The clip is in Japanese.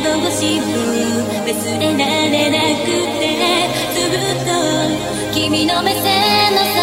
帽子を忘れられなくてずっと君の目線の